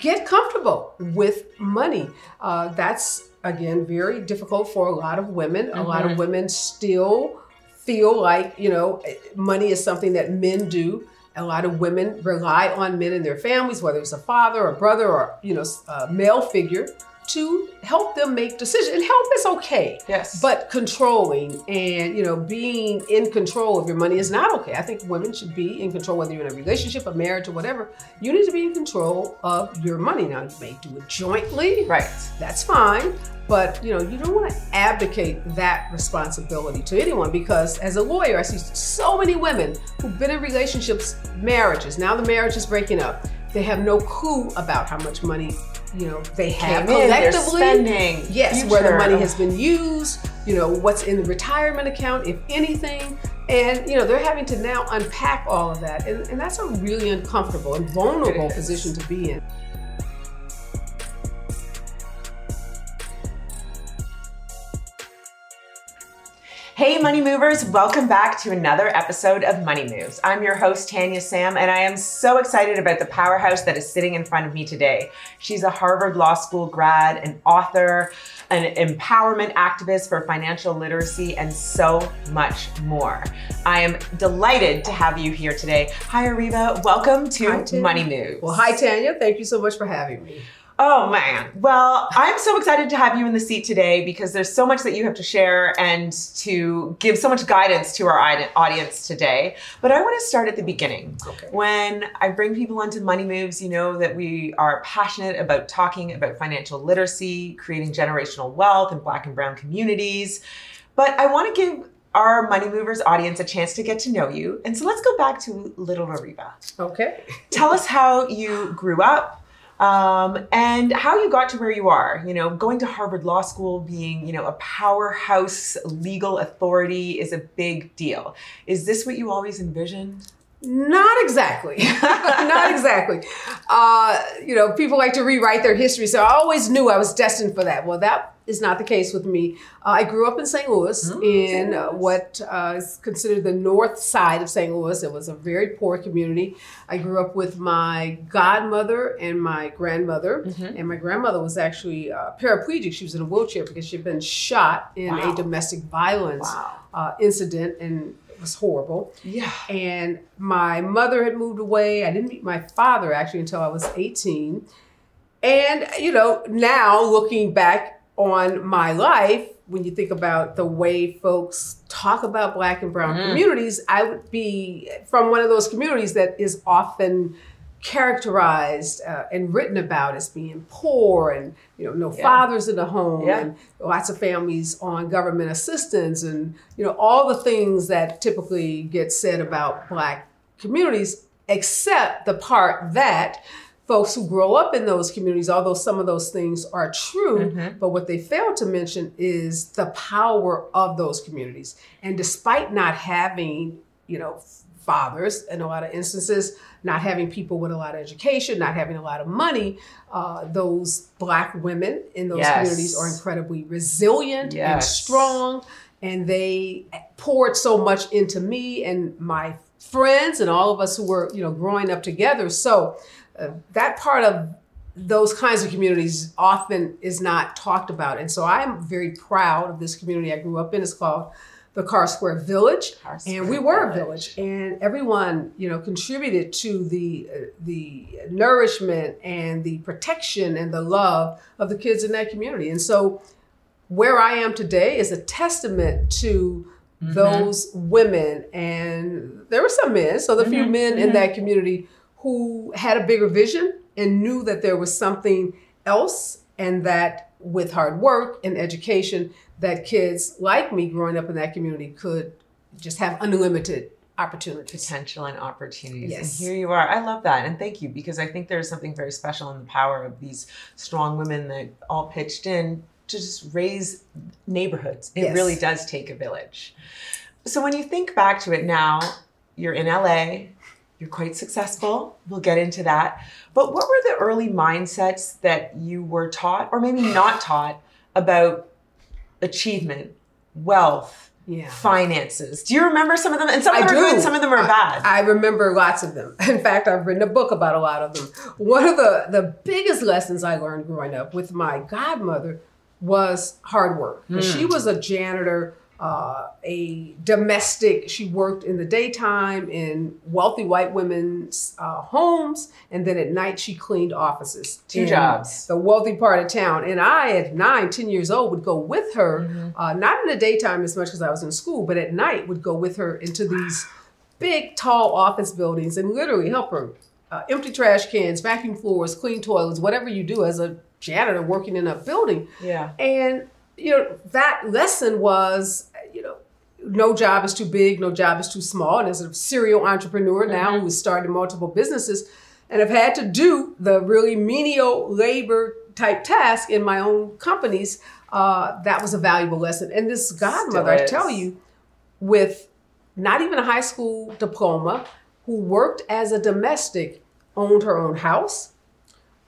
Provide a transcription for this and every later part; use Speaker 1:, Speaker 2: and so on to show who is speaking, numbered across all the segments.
Speaker 1: Get comfortable with money. Uh, that's, again, very difficult for a lot of women. Mm-hmm. A lot of women still feel like, you know, money is something that men do. A lot of women rely on men in their families, whether it's a father or brother or, you know, a male figure to help them make decisions. And help is okay.
Speaker 2: Yes.
Speaker 1: But controlling and you know being in control of your money is not okay. I think women should be in control, whether you're in a relationship, a marriage, or whatever. You need to be in control of your money. Now you may do it jointly.
Speaker 2: Right.
Speaker 1: That's fine. But you know, you don't want to abdicate that responsibility to anyone because as a lawyer, I see so many women who've been in relationships, marriages. Now the marriage is breaking up. They have no clue about how much money you know they have
Speaker 2: in,
Speaker 1: collectively.
Speaker 2: spending,
Speaker 1: yes, where the money has been used. You know what's in the retirement account, if anything, and you know they're having to now unpack all of that, and, and that's a really uncomfortable and vulnerable position to be in.
Speaker 2: Hey, Money Movers, welcome back to another episode of Money Moves. I'm your host, Tanya Sam, and I am so excited about the powerhouse that is sitting in front of me today. She's a Harvard Law School grad, an author, an empowerment activist for financial literacy, and so much more. I am delighted to have you here today. Hi, Areva. Welcome to
Speaker 1: Hi,
Speaker 2: Money Moves.
Speaker 1: Well, hi Tanya, thank you so much for having me.
Speaker 2: Oh man. Well, I'm so excited to have you in the seat today because there's so much that you have to share and to give so much guidance to our audience today. But I want to start at the beginning.
Speaker 1: Okay.
Speaker 2: When I bring people onto Money Moves, you know that we are passionate about talking about financial literacy, creating generational wealth in black and brown communities. But I want to give our Money Movers audience a chance to get to know you. And so let's go back to little Areva
Speaker 1: Okay.
Speaker 2: tell us how you grew up um, and how you got to where you are you know going to harvard law school being you know a powerhouse legal authority is a big deal. Is this what you always envisioned
Speaker 1: Not exactly. Not exactly. Uh, you know, people like to rewrite their history, so I always knew I was destined for that. Well, that is not the case with me. Uh, I grew up in St. Louis, in uh, what uh, is considered the north side of St. Louis. It was a very poor community. I grew up with my godmother and my grandmother, and my grandmother was actually uh, paraplegic. She was in a wheelchair because she'd been shot in
Speaker 2: Wow.
Speaker 1: a domestic violence
Speaker 2: Wow.
Speaker 1: uh, incident, and was horrible
Speaker 2: yeah
Speaker 1: and my mother had moved away. I didn't meet my father actually until I was 18. And, you know, now looking back on my life, when you think about the way folks talk about black and brown mm. communities, I would be from one of those communities that is often characterized uh, and written about as being poor and you know no
Speaker 2: Yeah.
Speaker 1: fathers in the home
Speaker 2: Yeah.
Speaker 1: and lots of families on government assistance and you know all the things that typically get said about black communities except the part that folks who grow up in those communities although some of those things are true but what they fail to mention is the power of those communities and despite not having you know fathers in a lot of instances, not having people with a lot of education, not having a lot of money, uh, those black women in those
Speaker 2: Yes.
Speaker 1: communities are incredibly resilient and strong, and they poured so much into me and my friends and all of us who were, you know, growing up together. So uh, that part of those kinds of communities often is not talked about, and so I'm very proud of this community I grew up in. It's called the Carr Square Village,
Speaker 2: Carr
Speaker 1: and we were a
Speaker 2: Village.
Speaker 1: village, and everyone you know contributed to the uh, the nourishment and the protection and the love of the kids in that community. And so, where I am today is a testament to mm-hmm. those women, and there were some men. So the few mm-hmm. men in mm-hmm. that community who had a bigger vision and knew that there was something else, and that with hard work and education, that kids like me growing up in that community could just have unlimited opportunities.
Speaker 2: potential and opportunities.
Speaker 1: Yes.
Speaker 2: And here you are. I love that. And thank you because I think there's something very special in the power of these strong women that all pitched in to just raise neighborhoods. It
Speaker 1: Yes.
Speaker 2: really does take a village. So when you think back to it now, you're in LA, you're quite successful. We'll get into that. But what were the early mindsets that you were taught or maybe not taught about achievement, wealth,
Speaker 1: Yeah.
Speaker 2: finances. Do you remember some of them? And some of
Speaker 1: I
Speaker 2: them are
Speaker 1: do.
Speaker 2: good, some of them are
Speaker 1: I-
Speaker 2: bad.
Speaker 1: I remember lots of them. In fact, I've written a book about a lot of them. One of the, the biggest lessons I learned growing up with my godmother was hard work. Hmm. She was a janitor, uh, a domestic. She worked in the daytime in wealthy white women's uh, homes, and then at night she cleaned offices.
Speaker 2: Two jobs.
Speaker 1: The wealthy part of town. And I, at nine, 10 years old, would go with her, uh, not in the daytime as much as I was in school, but at night would go with her into these big, tall office buildings and literally help her uh, empty trash cans, vacuum floors, clean toilets, whatever you do as a janitor working in a building.
Speaker 2: Yeah.
Speaker 1: And, you know, that lesson was, no job is too big, no job is too small. And as a serial entrepreneur now who has started multiple businesses and have had to do the really menial labor type task in my own companies, uh, that was a valuable lesson. And this godmother, I tell you, with not even a high school diploma, who worked as a domestic, owned her own house,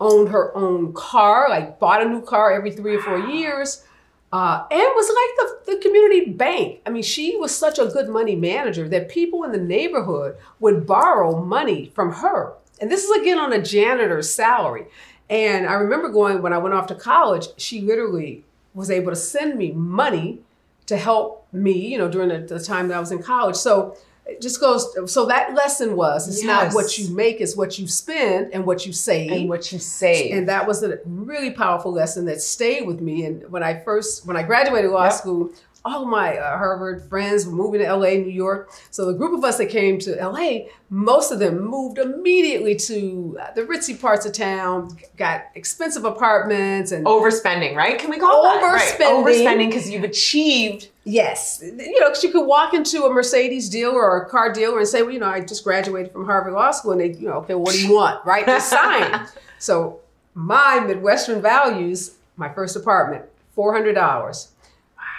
Speaker 1: owned her own car, like bought a new car every three or four years, uh, and was like the, the community bank. I mean, she was such a good money manager that people in the neighborhood would borrow money from her. And this is again on a janitor's salary. And I remember going when I went off to college, she literally was able to send me money to help me, you know, during the, the time that I was in college. So it just goes, so that lesson was it's not what you make, it's what you spend and what you save.
Speaker 2: And what you save.
Speaker 1: And that was a really powerful lesson that stayed with me. And when I first, when I graduated law
Speaker 2: Yep.
Speaker 1: school, all my uh, Harvard friends were moving to LA, New York. So the group of us that came to LA, most of them moved immediately to uh, the ritzy parts of town, got expensive apartments, and
Speaker 2: Overspending, right? Can we call that? Right.
Speaker 1: Overspending.
Speaker 2: Overspending because you've achieved.
Speaker 1: Yes, you know, because you could walk into a Mercedes dealer or a car dealer and say, well, you know, I just graduated from Harvard Law School, and they, you know, okay, what do you want, right? Just sign. so my Midwestern values, my first apartment, four hundred dollars,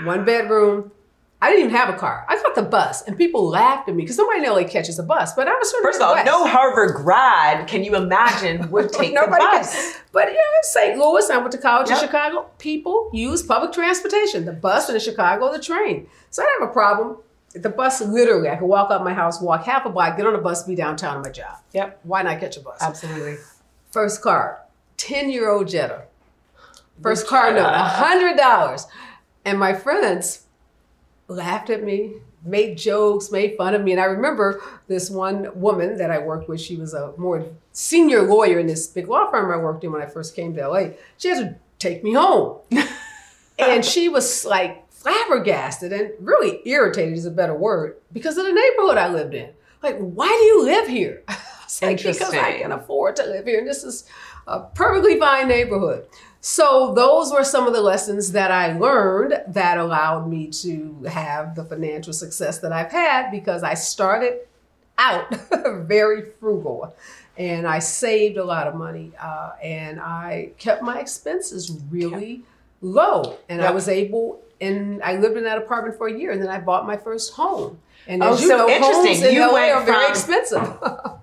Speaker 1: one bedroom. I didn't even have a car. I got the bus, and people laughed at me because nobody in LA catches a bus. But I was sort of
Speaker 2: First of all, no Harvard grad can you imagine would take the bus.
Speaker 1: can- But you know, in St. Louis, I went to college
Speaker 2: Yep.
Speaker 1: in Chicago. People use public transportation, the bus and in Chicago, the train. So I didn't have a problem. The bus, literally, I could walk out my house, walk half a block, get on a bus, be downtown at my job.
Speaker 2: Yep.
Speaker 1: Why not catch a bus?
Speaker 2: Absolutely.
Speaker 1: First car, 10 year old Jetta. First car note, $100. And my friends laughed at me, made jokes, made fun of me. And I remember this one woman that I worked with, she was a more senior lawyer in this big law firm I worked in when I first came to LA. She had to take me home. and she was like flabbergasted and really irritated is a better word because of the neighborhood I lived in. Like, why do you live here? I was like, because I can afford to live here. And this is a perfectly fine neighborhood. So those were some of the lessons that I learned that allowed me to have the financial success that I've had because I started out very frugal and I saved a lot of money uh, and I kept my expenses really low and I was able and I lived in that apartment for a year, and then I bought my first home. And
Speaker 2: Oh,
Speaker 1: you
Speaker 2: so
Speaker 1: know,
Speaker 2: interesting.
Speaker 1: homes in
Speaker 2: You
Speaker 1: LA
Speaker 2: went
Speaker 1: are very
Speaker 2: from-
Speaker 1: expensive.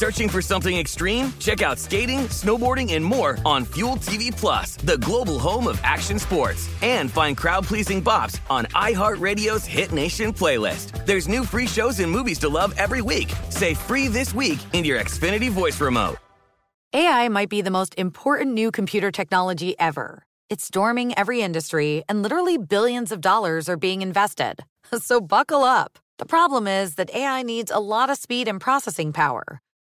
Speaker 3: Searching for something extreme? Check out skating, snowboarding, and more on Fuel TV Plus, the global home of action sports. And find crowd-pleasing bops on iHeartRadio's Hit Nation playlist. There's new free shows and movies to love every week. Say free this week in your Xfinity voice remote.
Speaker 4: AI might be the most important new computer technology ever. It's storming every industry, and literally billions of dollars are being invested. So buckle up. The problem is that AI needs a lot of speed and processing power.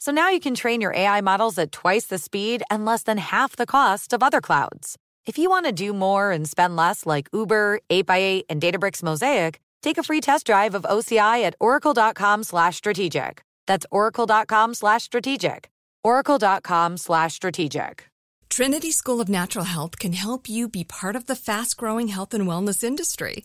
Speaker 4: So now you can train your AI models at twice the speed and less than half the cost of other clouds. If you want to do more and spend less like Uber, 8x8, and Databricks Mosaic, take a free test drive of OCI at oracle.com slash strategic. That's oracle.com slash strategic. oracle.com slash strategic.
Speaker 5: Trinity School of Natural Health can help you be part of the fast growing health and wellness industry.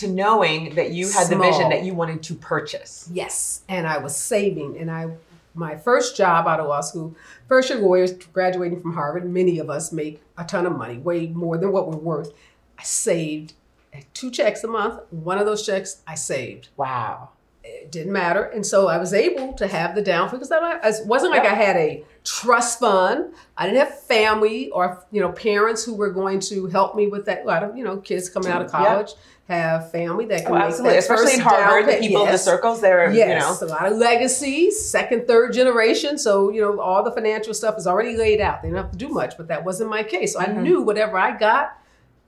Speaker 2: to knowing that you had the vision that you wanted to purchase.
Speaker 1: Yes, and I was saving, and I my first job out of law school, first year lawyers graduating from Harvard. Many of us make a ton of money, way more than what we're worth. I saved two checks a month. One of those checks I saved.
Speaker 2: Wow.
Speaker 1: It didn't matter, and so I was able to have the down because I, it wasn't like. I had a trust fund. I didn't have family or you know parents who were going to help me with that. A lot of you know kids coming out of college have family that can
Speaker 2: Oh,
Speaker 1: make
Speaker 2: absolutely. Especially in Harvard, the people in the circles, they're,
Speaker 1: Yes,
Speaker 2: you know.
Speaker 1: a lot of legacies, second, third generation. So, you know, all the financial stuff is already laid out. They don't have to do much, but that wasn't my case. So
Speaker 2: Mm-hmm.
Speaker 1: I knew whatever I got,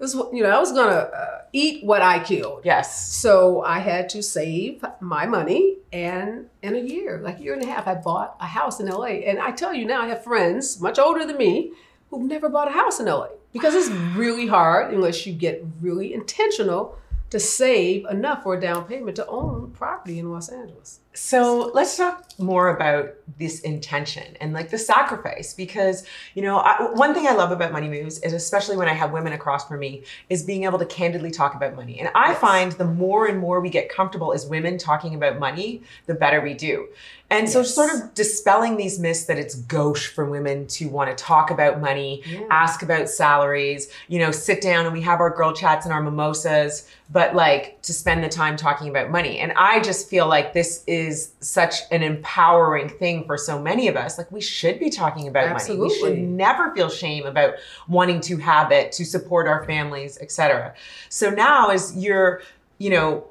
Speaker 1: was, you know, I was going to uh, eat what I killed.
Speaker 2: Yes.
Speaker 1: So I had to save my money. And in a year, like a year and a half, I bought a house in LA. And I tell you now, I have friends much older than me who've never bought a house in LA because it's really hard unless you get really intentional to save enough for a down payment to own property in Los Angeles.
Speaker 2: So let's talk more about this intention and like the sacrifice because, you know, I, one thing I love about Money Moves is especially when I have women across from me is being able to candidly talk about money. And I find the more and more we get comfortable as women talking about money, the better we do. And so sort of dispelling these myths that it's gauche for women to want to talk about money,
Speaker 1: Yeah.
Speaker 2: ask about salaries, you know, sit down and we have our girl chats and our mimosas, but like to spend the time talking about money. And I just feel like this is such an empowering thing for so many of us. Like we should be talking about money. We should never feel shame about wanting to have it to support our families, etc. So now as you're, you know,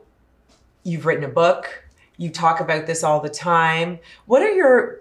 Speaker 2: you've written a book, you talk about this all the time. What are your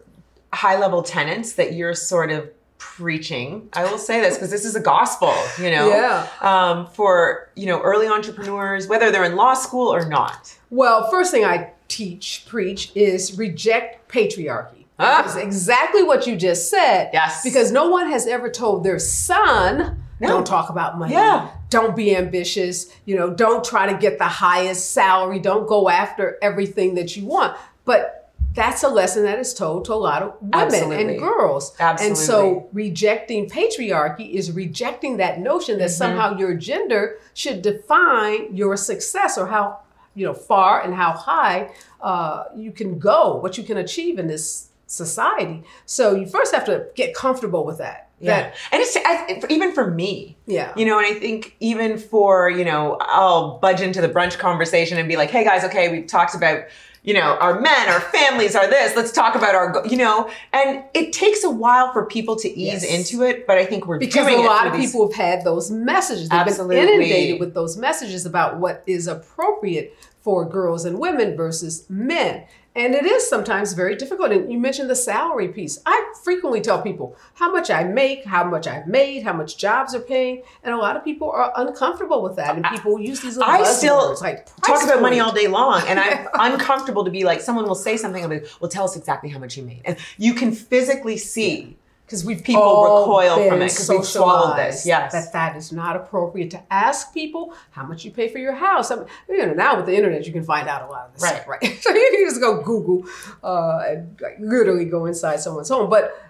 Speaker 2: high level tenets that you're sort of preaching? I will say this because this is a gospel, you know,
Speaker 1: Yeah.
Speaker 2: um, for you know early entrepreneurs, whether they're in law school or not.
Speaker 1: Well, first thing I teach, preach is reject patriarchy.
Speaker 2: Ah.
Speaker 1: It's exactly what you just said.
Speaker 2: Yes.
Speaker 1: Because no one has ever told their son,
Speaker 2: No.
Speaker 1: don't talk about money.
Speaker 2: Yeah.
Speaker 1: Don't be ambitious. You know, don't try to get the highest salary. Don't go after everything that you want. But that's a lesson that is told to a lot of women
Speaker 2: Absolutely.
Speaker 1: and girls. And
Speaker 2: Absolutely.
Speaker 1: so rejecting patriarchy is rejecting that notion
Speaker 2: Mm-hmm.
Speaker 1: that somehow your gender should define your success or how you know far and how high uh, you can go, what you can achieve in this society. So you first have to get comfortable with that.
Speaker 2: Yeah,
Speaker 1: That
Speaker 2: and it's I, even for me.
Speaker 1: Yeah.
Speaker 2: you know, and I think even for you know, I'll budge into the brunch conversation and be like, "Hey guys, okay, we've talked about you know, our men, our families, are this. Let's talk about our, you know, and it takes a while for people to ease
Speaker 1: Yes.
Speaker 2: into it, but I think we're
Speaker 1: because
Speaker 2: doing
Speaker 1: a lot of
Speaker 2: these-
Speaker 1: people have had those messages. They've
Speaker 2: Absolutely.
Speaker 1: been inundated with those messages about what is appropriate for girls and women versus men. And it is sometimes very difficult. And you mentioned the salary piece. I frequently tell people how much I make, how much I've made, how much jobs are paying. And a lot of people are uncomfortable with that. And people use these little
Speaker 2: I still
Speaker 1: buzzwords like
Speaker 2: talk about money all day long, and I'm uncomfortable to be like, someone will say something, I'll be, well, tell us exactly how much you made. And you can physically see
Speaker 1: because we've
Speaker 2: people
Speaker 1: all
Speaker 2: recoil from it because we've swallowed this, yes.
Speaker 1: that that is not appropriate to ask people how much you pay for your house. I mean, you know, now with the internet, you can find out a lot of this stuff, right? So you can just go Google uh, and like, literally go inside someone's home, but.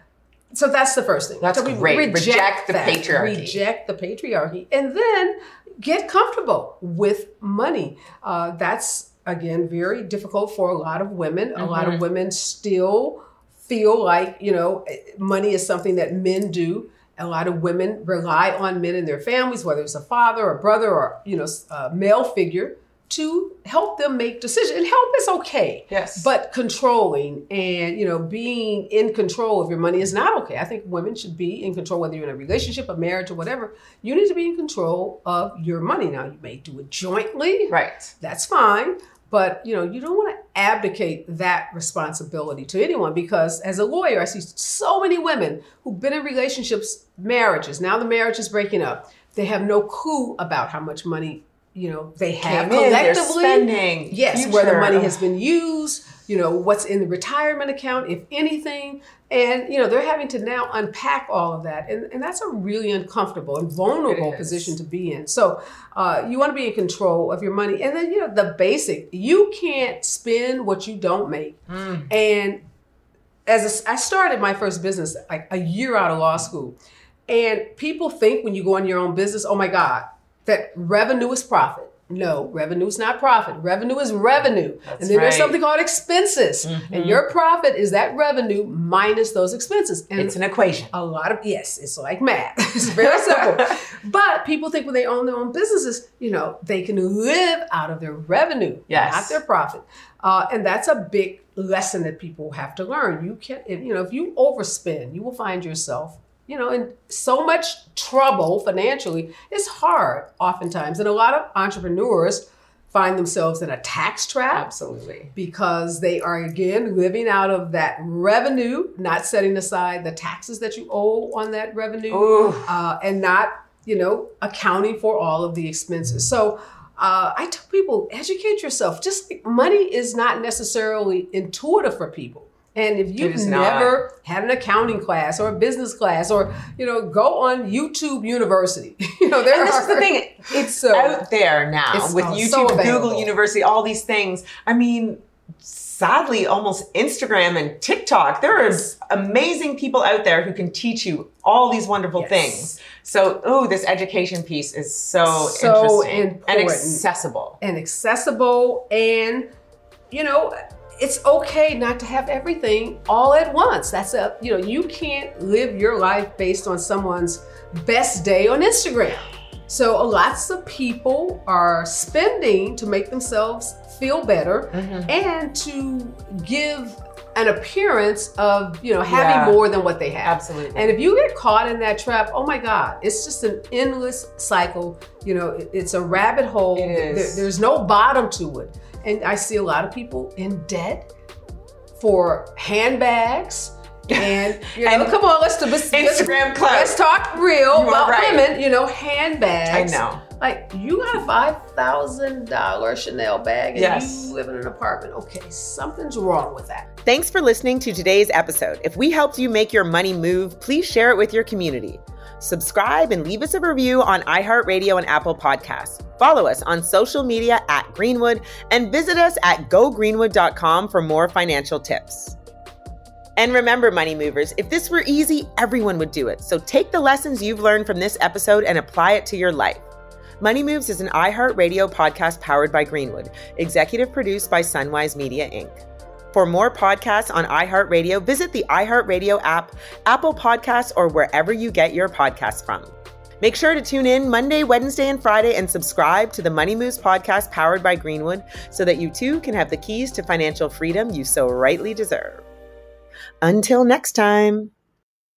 Speaker 1: So that's the first thing.
Speaker 2: That's
Speaker 1: so we
Speaker 2: great. Reject the
Speaker 1: that.
Speaker 2: patriarchy.
Speaker 1: Reject the patriarchy, and then get comfortable with money. Uh, that's again very difficult for a lot of women. A lot
Speaker 2: Mm-hmm.
Speaker 1: of women still feel like you know eh, money is something that men do. A lot of women rely on men in their families, whether it's a father or brother or you know a male figure, to help them make decisions. And help is okay.
Speaker 2: Yes.
Speaker 1: But controlling and you know being in control of your money is not okay. I think women should be in control, whether you're in a relationship, a marriage, or whatever. You need to be in control of your money. Now you may do it jointly,
Speaker 2: right.
Speaker 1: that's fine. But you know, you don't want to abdicate that responsibility to anyone because as a lawyer, I see so many women who've been in relationships, marriages. Now the marriage is breaking up. They have no clue about how much money you know they have
Speaker 2: Came in,
Speaker 1: collectively.
Speaker 2: spending,
Speaker 1: yes, where the money has been used. You know what's in the retirement account, if anything, and you know they're having to now unpack all of that, and, and that's a really uncomfortable and vulnerable position to be in. So uh, you want to be in control of your money, and then you know the basic: you can't spend what you don't make.
Speaker 2: Mm.
Speaker 1: And as a, I started my first business like a year out of law school, and people think when you go on your own business, oh my God, that revenue is profit. No, revenue is not profit. Revenue is revenue. and then there's
Speaker 2: right. Mm-hmm.
Speaker 1: something called expenses. And your profit is that revenue minus those expenses. And
Speaker 2: It's an equation.
Speaker 1: a lot of yes, it's like math. It's very simple. but people think when they own their own businesses, you know, they can live out of their revenue,
Speaker 2: Yes.
Speaker 1: not their profit. Uh, and that's a big lesson that people have to learn. You can, if, you know, if you overspend, you will find yourself, you know, in so much trouble financially. It's hard oftentimes, and a lot of entrepreneurs find themselves in a tax trap
Speaker 2: Absolutely.
Speaker 1: because they are again living out of that revenue, not setting aside the taxes that you owe on that revenue, uh, and not you know accounting for all of the expenses. So. Uh, I tell people, educate yourself. Just like money is not necessarily intuitive for people. And if you've
Speaker 2: is not.
Speaker 1: never had an accounting class or a business class, or you know, go on YouTube University. you know, there
Speaker 2: And this
Speaker 1: are
Speaker 2: is the thing, it's
Speaker 1: So-
Speaker 2: out there now with
Speaker 1: oh,
Speaker 2: YouTube,
Speaker 1: so
Speaker 2: Google. University, all these things. I mean, sadly, almost Instagram and TikTok, there are amazing people out there who can teach you all these wonderful
Speaker 1: Yes.
Speaker 2: things. So, oh, this education piece is so,
Speaker 1: So
Speaker 2: interesting and accessible.
Speaker 1: and accessible and you know it's okay not to have everything all at once that's a you know you can't live your life based on someone's best day on instagram so lots of people are spending to make themselves feel better mm-hmm. and to give an appearance of you know having
Speaker 2: Yeah.
Speaker 1: more than what they have
Speaker 2: Absolutely.
Speaker 1: and if you get caught in that trap, oh my God, it's just an endless cycle. You know, it- it's a rabbit hole.
Speaker 2: It is.
Speaker 1: There- there's no bottom to it. And I see a lot of people in debt for handbags. And you know,
Speaker 2: And
Speaker 1: come on, let's do let's, let's-
Speaker 2: Instagram.
Speaker 1: Let's talk real
Speaker 2: You
Speaker 1: about
Speaker 2: right.
Speaker 1: women. You know, handbags.
Speaker 2: I know.
Speaker 1: Like you got a five thousand dollar Chanel bag and
Speaker 2: Yes.
Speaker 1: you live in an apartment. Okay, something's wrong with that.
Speaker 2: Thanks for listening to today's episode. If we helped you make your money move, please share it with your community. Subscribe and leave us a review on iHeartRadio and Apple Podcasts. Follow us on social media at Greenwood and visit us at gogreenwood.com for more financial tips. And remember, money movers, if this were easy, everyone would do it. So take the lessons you've learned from this episode and apply it to your life. Money Moves is an iHeartRadio podcast powered by Greenwood, executive produced by Sunwise Media Inc. For more podcasts on iHeartRadio, visit the iHeartRadio app, Apple Podcasts, or wherever you get your podcasts from. Make sure to tune in Monday, Wednesday, and Friday and subscribe to the Money Moves podcast powered by Greenwood so that you too can have the keys to financial freedom you so rightly deserve. Until next time.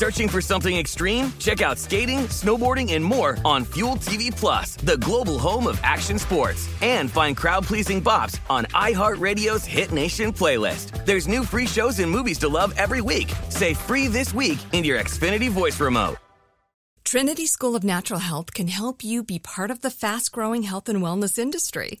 Speaker 3: Searching for something extreme? Check out skating, snowboarding, and more on Fuel TV Plus, the global home of action sports. And find crowd-pleasing bops on iHeartRadio's Hit Nation playlist. There's new free shows and movies to love every week. Say free this week in your Xfinity voice remote.
Speaker 5: Trinity School of Natural Health can help you be part of the fast growing health and wellness industry.